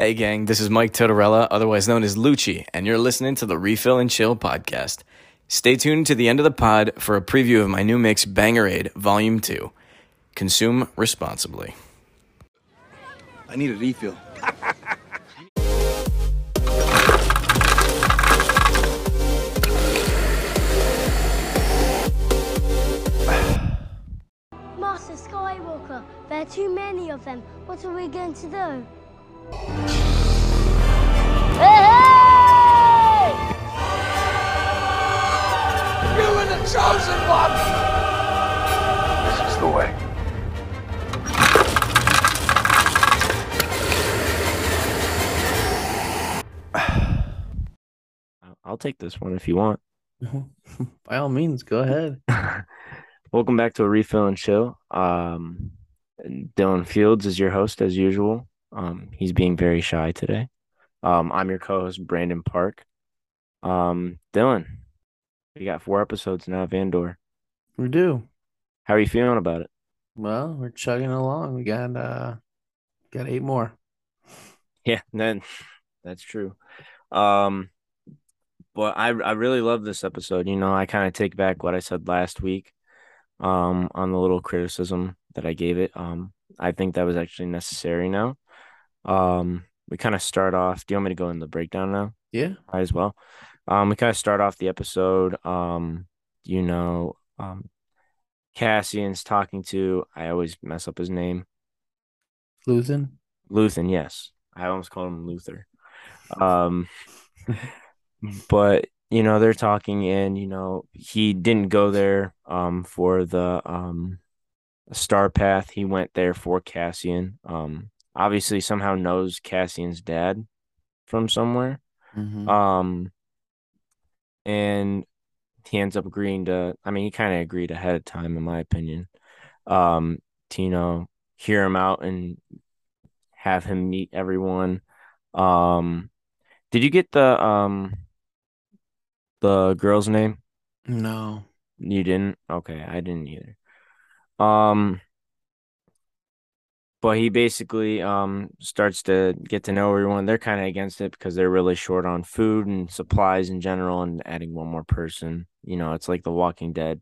Hey, gang, this is Mike Totorella, otherwise known as Lucci, and you're listening to the Refill and Chill podcast. Stay tuned to the end of the pod for a preview of my new mix, Bangerade Volume 2. Consume responsibly. I need a refill. Master Skywalker, there are too many of them. What are we going to do? Chosen one! This is the way. I'll- I'll take this one if you want. By all means, go ahead. Welcome back to a refill and chill. Um, Dylan Fields is your host as usual. Um, he's being very shy today. Um, I'm your co-host Brandon Park. Um, Dylan, we got four episodes now of Andor. We do. How are you feeling about it? Well, we're chugging along. We got uh got eight more. Yeah, then that's true. Um, but I I really love this episode. You know, I kind of take back what I said last week, um, on the little criticism that I gave it. Um, I think that was actually necessary now. Um, we kind of start off. Do you want me to go in the breakdown now? Yeah. Might as well. Um, we kind of start off the episode. Um, you know, um, Cassian's talking to. I always mess up his name. Luthen. Luthen, yes. I almost called him Luther. Um, but you know they're talking, and you know he didn't go there um for the um star path. He went there for Cassian. Um, obviously somehow knows Cassian's dad from somewhere. Mhm. Um, and he ends up agreeing to. I mean, he kind of agreed ahead of time, in my opinion. Um, know hear him out and have him meet everyone. Um, did you get the um the girl's name? no. You didn't? Okay, I didn't either. Um, but he basically um starts to get to know everyone. They're kind of against it because they're really short on food and supplies in general, and adding one more person, you know, it's like The Walking Dead.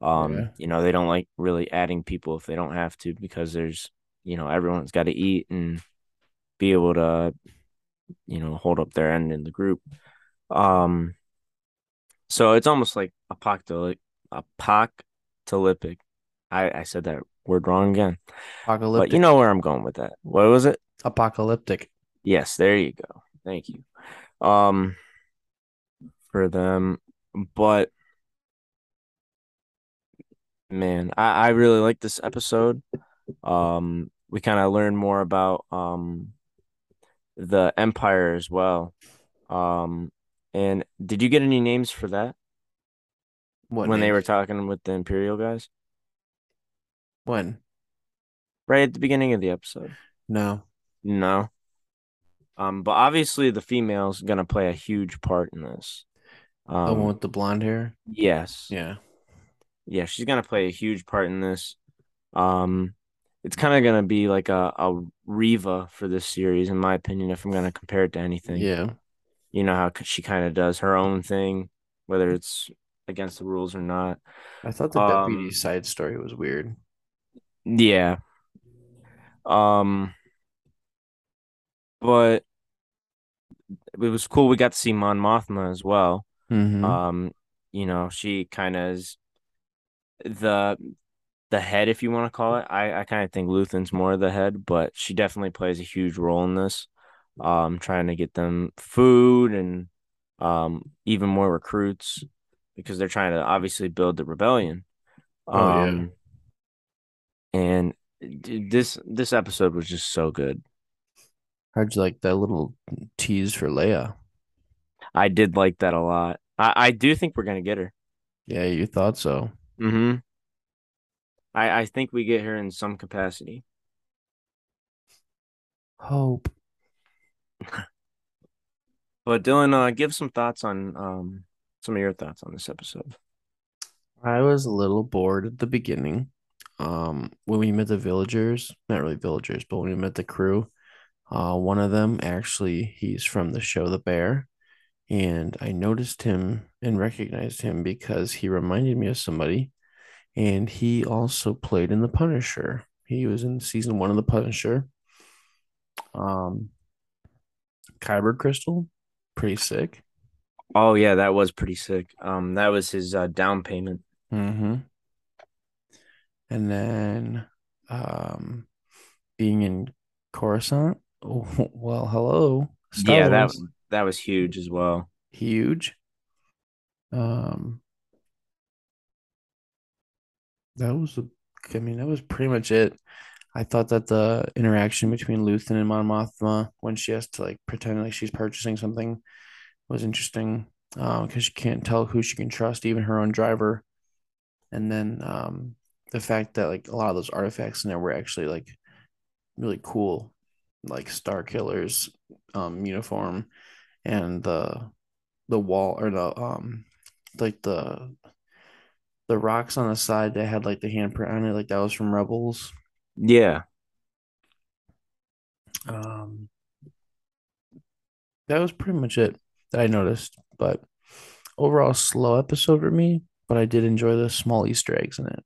Um, Yeah. you know, they don't like really adding people if they don't have to because there's, you know, everyone's got to eat and be able to, you know, hold up their end in the group. Um, so it's almost like apocalyptic, apocalyptic. I I said that word wrong again. Apocalyptic. But you know where I'm going with that. What was it? apocalyptic. Yes, there you go. Thank you. Um for them. But man, I, I really like this episode. Um we kind of learn more about um the Empire as well. Um and did you get any names for that What when they were talking with the Imperial guys? When? Right at the beginning of the episode. No. No. Um, but obviously the female's gonna play a huge part in this. the one Um, with the blonde hair. yes. Yeah. Yeah, she's gonna play a huge part in this. Um, it's kind of gonna be like a, a Reva for this series, in my opinion, if I'm gonna compare it to anything. Yeah. You know how she kind of does her own thing, whether it's against the rules or not. I thought the Um, deputy side story was weird. Yeah. Um, but it was cool. We got to see Mon Mothma as well. Mhm. Um, you know, she kind of is the the head, if you want to call it. I I kind of think Luthen's more of the head, but she definitely plays a huge role in this. Um, trying to get them food and um even more recruits because they're trying to obviously build the rebellion. Oh, yeah. And this this episode was just so good. How'd you like that little tease for Leia? I did like that a lot. I I do think we're gonna get her. Yeah, you thought so. Mm-hmm. I I think we get her in some capacity. Hope. But Dylan, uh, give some thoughts on um some of your thoughts on this episode. I was a little bored at the beginning. Um, when we met the villagers, not really villagers, but when we met the crew, Uh, one of them actually, he's from the show The Bear, and I noticed him and recognized him because he reminded me of somebody, and he also played in The Punisher. He was in season one of The Punisher. Um, Kyber Crystal, pretty sick. Oh yeah, that was pretty sick. Um, that was his uh, down payment. Mm-hmm. And then, um, being in Coruscant. Oh, well, hello. Star yeah, that Wars. that was huge as well. huge. Um, that was a, I mean, that was pretty much it. I thought that the interaction between Luthen and Mon Mothma when she has to like pretend like she's purchasing something was interesting. Um, because she can't tell who she can trust, even her own driver. And then um the fact that like a lot of those artifacts in there were actually like really cool, like Starkiller's um uniform and the the wall or the um like the the rocks on the side that had like the handprint on it, like that was from Rebels. Yeah, Um, that was pretty much it that I noticed. But overall, slow episode for me. But I did enjoy the small Easter eggs in it.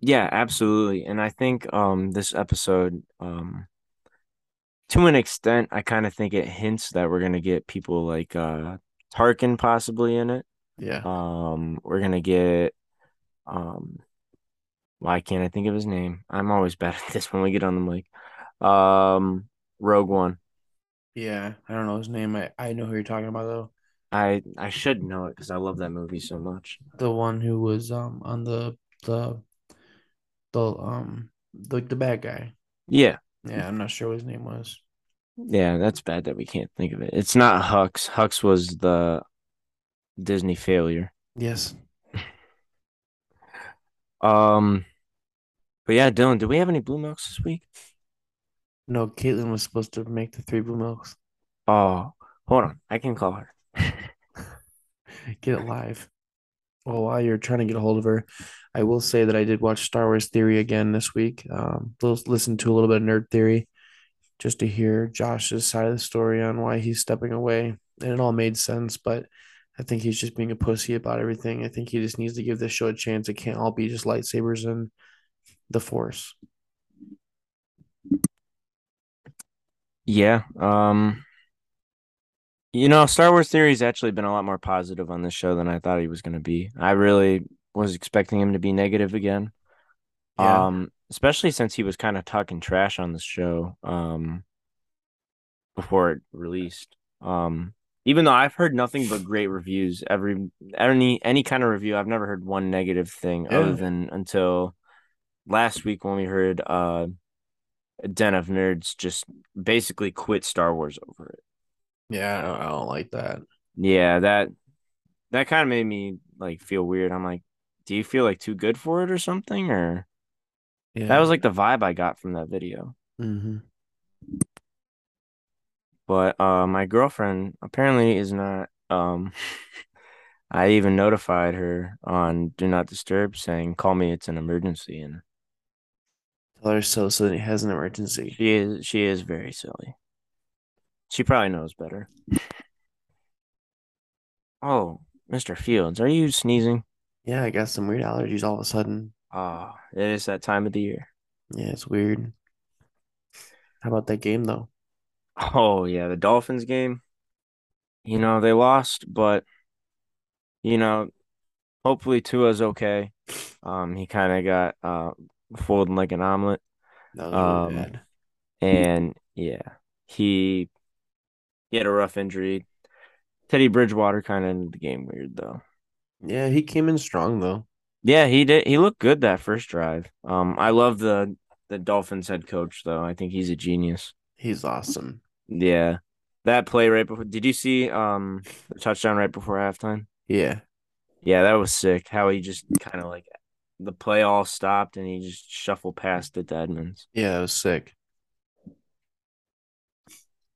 Yeah, absolutely. And I think um this episode um to an extent, I kind of think it hints that we're gonna get people like uh Tarkin possibly in it. Yeah, Um, we're gonna get um why can't I think of his name? I'm always bad at this when we get on the mic. Um, Rogue One. yeah. I don't know his name. I I know who you're talking about though. I I should know it because I love that movie so much. The one who was um on the the the um the the bad guy. Yeah, Yeah, I'm not sure what his name was. yeah, that's bad that we can't think of it. It's not Hux. Hux was the Disney failure. Yes. Um, but yeah, Dylan, do we have any blue milks this week? No, Caitlin was supposed to make the three blue milks. Oh, hold on, I can call her. Get it live. Well, while you're trying to get a hold of her, I will say that I did watch Star Wars Theory again this week. Um, listen to a little bit of Nerd Theory just to hear Josh's side of the story on why he's stepping away. And it all made sense, but I think he's just being a pussy about everything. I think he just needs to give this show a chance. It can't all be just lightsabers and the Force. Yeah. Um, you know, Star Wars Theory's actually been a lot more positive on this show than I thought he was going to be. I really was expecting him to be negative again. Yeah. Um, especially since he was kind of talking trash on this show um before it released. Um, even though I've heard nothing but great reviews, every any any kind of review, I've never heard one negative thing Yeah. other than until last week when we heard uh Den of Nerds just basically quit Star Wars over it. Yeah, I don't, I don't like that. Yeah, that that kind of made me like feel weird. I'm like, do you feel like too good for it or something? Or Yeah. that was like the vibe I got from that video. hmm But uh my girlfriend apparently is not um I even notified her on Do Not Disturb saying call me it's an emergency and Tell her so so that he has an emergency. she is she is very silly. She probably knows better. Oh, Mr. Fields, are you sneezing? Yeah, I got some weird allergies all of a sudden. Oh, it is that time of the year. Yeah, it's weird. How about that game though? Oh yeah, the Dolphins game. You know, they lost, but you know, hopefully Tua's okay. Um, he kind of got uh folded like an omelet. That was really Um, bad. And yeah, he he had a rough injury. Teddy Bridgewater kind of ended the game weird though. Yeah, he came in strong though. Yeah, he did. He looked good that first drive. Um, I love the the Dolphins head coach though. I think he's a genius. He's awesome. Yeah, that play right before. Did you see um the touchdown right before halftime? Yeah. Yeah, that was sick. How he just kind of like the play all stopped and he just shuffled past it to Edmonds. Yeah, it was sick.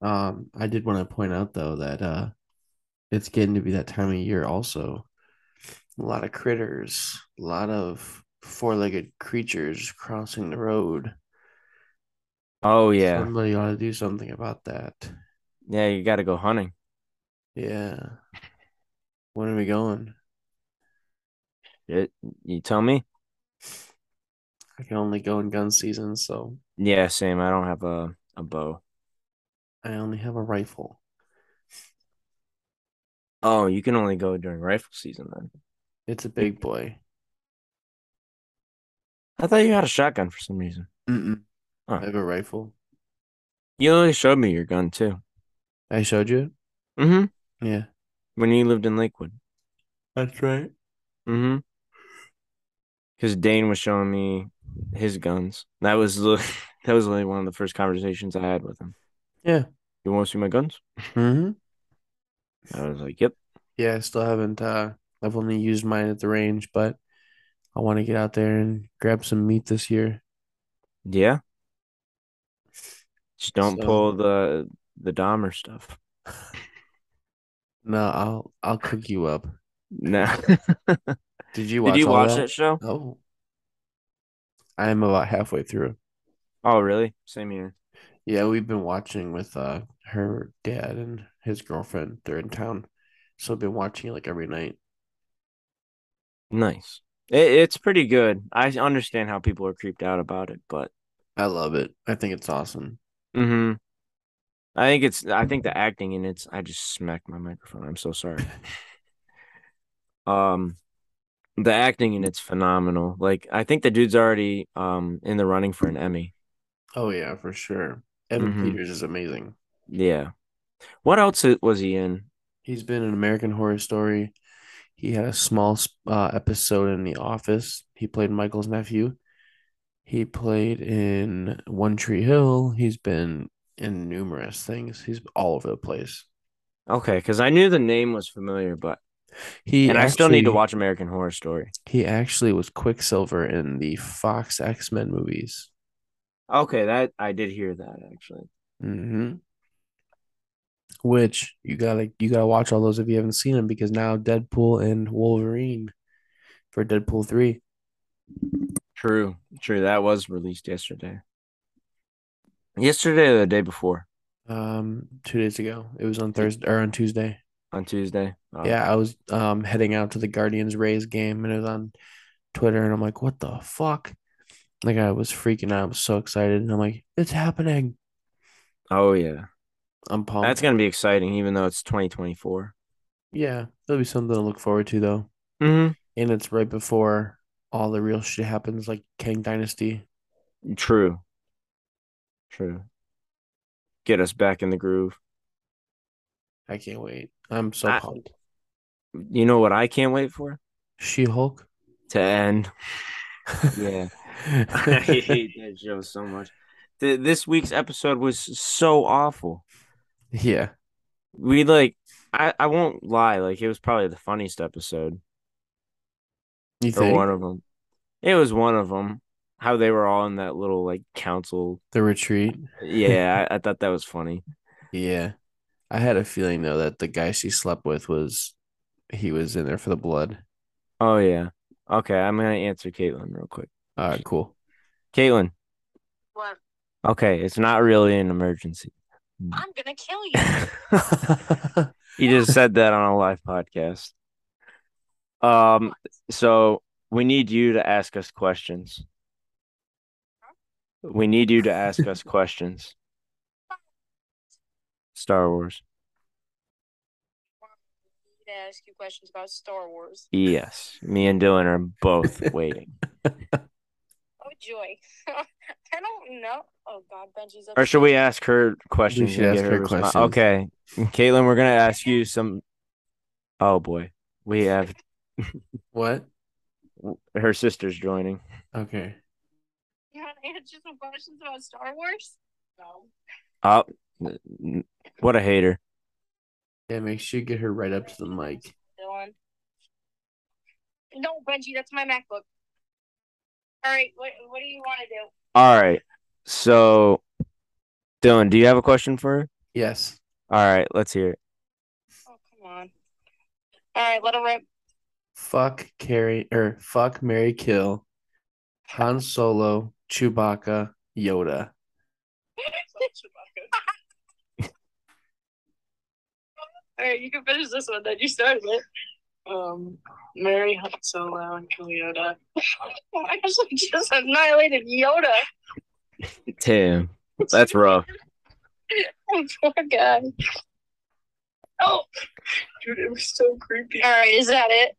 Um, I did want to point out though that uh it's getting to be that time of year also. A lot of critters, a lot of four-legged creatures crossing the road. Oh yeah, Somebody ought to do something about that. yeah. You got to go hunting. Yeah. When are we going? It, you tell me. I can only go in gun season, so Yeah, same. I don't have a a bow. I only have a rifle. Oh, you can only go during rifle season then. It's a big boy. I thought you had a shotgun for some reason. Mm-mm. Huh. I have a rifle. You only showed me your gun too. I showed you it? Mm-hmm. Yeah. When you lived in Lakewood. That's right. Mm-hmm. Because Dane was showing me his guns. That was the that was like one of the first conversations I had with him. Yeah. You want to see my guns? Mm-hmm. I was like, Yep. Yeah, I still haven't uh I've only used mine at the range, but I want to get out there and grab some meat this year. Yeah. Just don't So- pull the the Dahmer stuff. No, I'll I'll cook you up. No. Did you watch Did you watch that? that show? Oh. I'm about halfway through. Oh, really? Same here. Yeah, we've been watching with uh her dad and his girlfriend. They're in town. So I've been watching it like every night. Nice. It, it's pretty good. I understand how people are creeped out about it, but I love it. I think it's awesome. hmm I think it's I think the acting in it's I just smacked my microphone. I'm so sorry. um the acting in it's phenomenal. Like I think the dude's already um in the running for an Emmy. Oh yeah, for sure. Evan Mhm. Peters is amazing. Yeah. What else was he in? He's been in American Horror Story. He had a small uh, episode in The Office. He played Michael's nephew. He played in One Tree Hill. He's been in numerous things. He's all over the place. Okay, because I knew the name was familiar, but He and I still need to watch American Horror Story. He actually was Quicksilver in the Fox X Men movies. Okay, that I did hear that actually. hmm Which you gotta you gotta watch all those if you haven't seen them because now Deadpool and Wolverine for Deadpool three. True, true. That was released yesterday. Yesterday or the day before Um, two days ago. It was on Thursday or on Tuesday. on Tuesday. Oh, Yeah, I was um heading out to the Guardians Rays game and it was on Twitter and I'm like, what the fuck? Like I was freaking out. I was so excited and I'm like, it's happening. Oh yeah. I'm pumped. That's gonna be exciting, even though it's 2024. Yeah, that'll be something to look forward to though. Mm-hmm. And it's right before all the real shit happens, like Kang Dynasty. True. True. Get us back in the groove. I can't wait. I'm so I- pumped. You know what I can't wait for? She Hulk. To end. Yeah. I hate that show so much. Th- this week's episode was so awful. yeah. We like I, I won't lie, like it was probably the funniest episode. You or one of them. It was one of them. How they were all in that little like council. the retreat? Yeah, I, I thought that was funny. Yeah. I had a feeling though that the guy she slept with was he was in there for the blood. Oh yeah. Okay, I'm gonna answer Caitlin real quick. All right, cool. Caitlin. What? Okay, it's not really an emergency. I'm gonna kill you. You just said that on a live podcast. Um, so we need you to ask us questions. We need you to ask us questions. Star Wars. We need to ask you questions about Star Wars. Yes, me and Dylan are both waiting. Joy. I don't know. Oh god, Benji's up. Or should we ask her questions? We should ask get her respo- questions. Okay, Caitlin, we're gonna ask you some. Oh boy, we have what? her sister's joining. Okay. You want to answer some questions about Star Wars? No. Oh, n- n- what a hater! Yeah, make sure you get her right up to the mic. Dylan. No, Benji, that's my MacBook. All right, what what do you want to do? All right, so Dylan, do you have a question for her? Yes. All right, let's hear it. Oh come on. All right, Little rip. Fuck Carrie or fuck Mary Kill. Han Solo, Chewbacca, Yoda. All right, you can finish this one. Then you started it. Um, Marry Han Solo and kill Yoda. I actually just annihilated Yoda. Tim, that's rough. Poor guy. Oh, Dude, it was so creepy. all right. Is that it?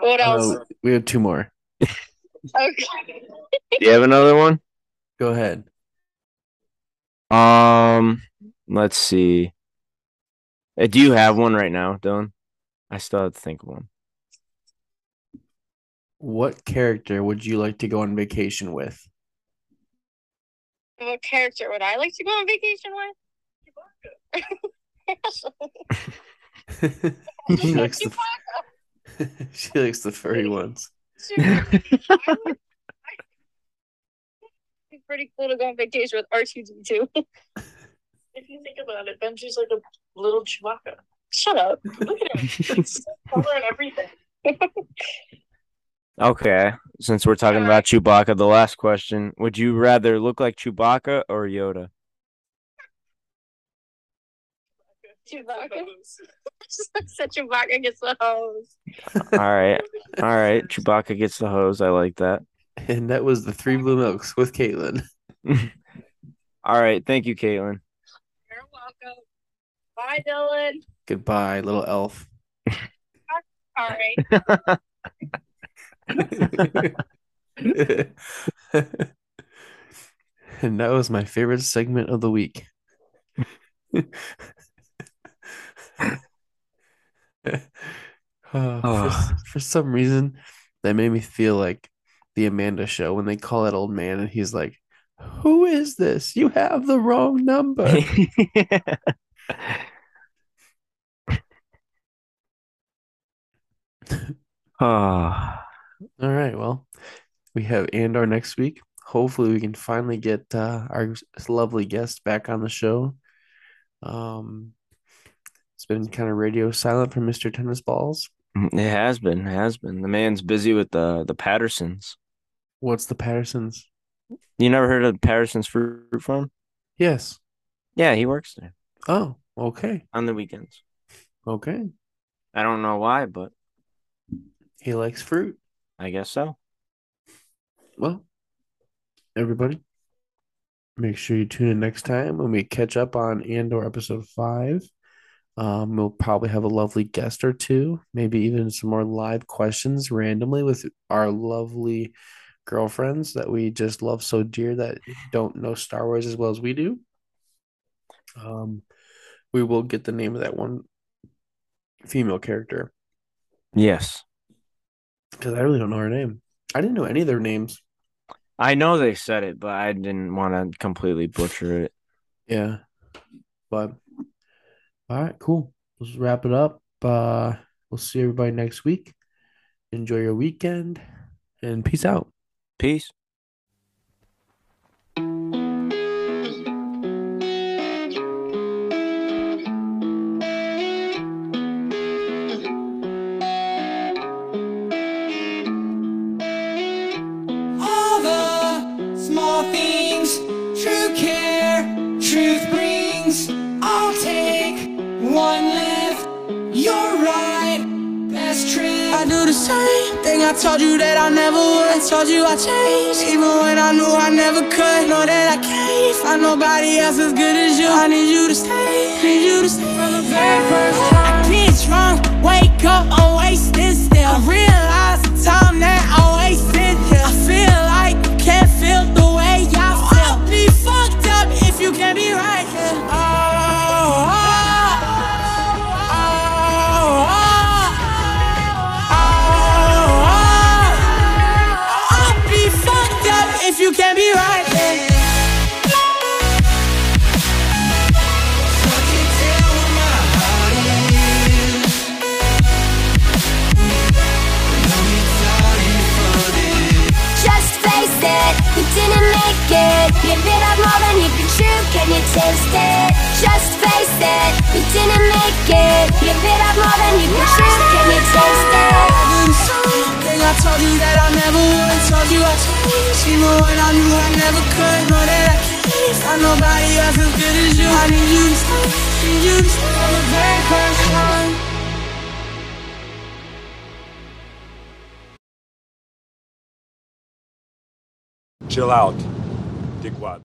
What else? Uh, we have two more. Okay. Do you have another one? Go ahead. Um, let's see. Uh, Do you have one right now, Dylan? I still have to think of one. What character would you like to go on vacation with? What character would I like to go on vacation with? she likes the she likes the furry ones. It's pretty cool to go on vacation with R2D2. if you think about it, Benji's like a little Chewbacca. Shut up. Look at him. It's color and everything. Okay, since we're talking about Chewbacca, the last question: Would you rather look like Chewbacca or Yoda? Chewbacca. Such Chewbacca gets the hose. All right, all right. Chewbacca gets the hose. I like that. And that was the three blue milks with Caitlin. All right, thank you, Caitlin. You're welcome. Bye, Dylan. Goodbye, little elf. All right. and that was my favorite segment of the week. Uh, for, for some reason, that made me feel like the Amanda show when they call that old man and he's like, Who is this? You have the wrong number. Ah, All right. Well, we have Andor next week. Hopefully, we can finally get uh, our lovely guest back on the show. Um, it's been kind of radio silent from Mr. Tennis Balls. it has been, it has been. The man's busy with the the Pattersons. What's the Pattersons? You never heard of Patterson's Fruit Farm? Yes. Yeah, he works there Oh, okay. on the weekends. Okay. I don't know why, but He likes fruit. I guess so. Well, everybody, make sure you tune in next time when we catch up on Andor episode five. Um, we'll probably have a lovely guest or two, maybe even some more live questions randomly with our lovely girlfriends that we just love so dear that don't know Star Wars as well as we do. Um, we will get the name of that one female character Yes. because I really don't know her name. I didn't know any of their names. I know they said it, but I didn't want to completely butcher it. Yeah. But all right, cool. Let's wrap it up. Uh we'll see everybody next week. Enjoy your weekend and peace out. Peace. I told you that I never would. I told you I changed, even when I knew I never could. Know that I can't find nobody else as good as you. I need you to stay, need you to stay from the very first time. I get drunk, wake up, I'm wasted still. I realize the time that I you taste it Just face it, didn't make it. More than you Can you taste it? I told you that I never would. told you I when I knew I never could nobody good as you. I need you need you chill out, dickwad.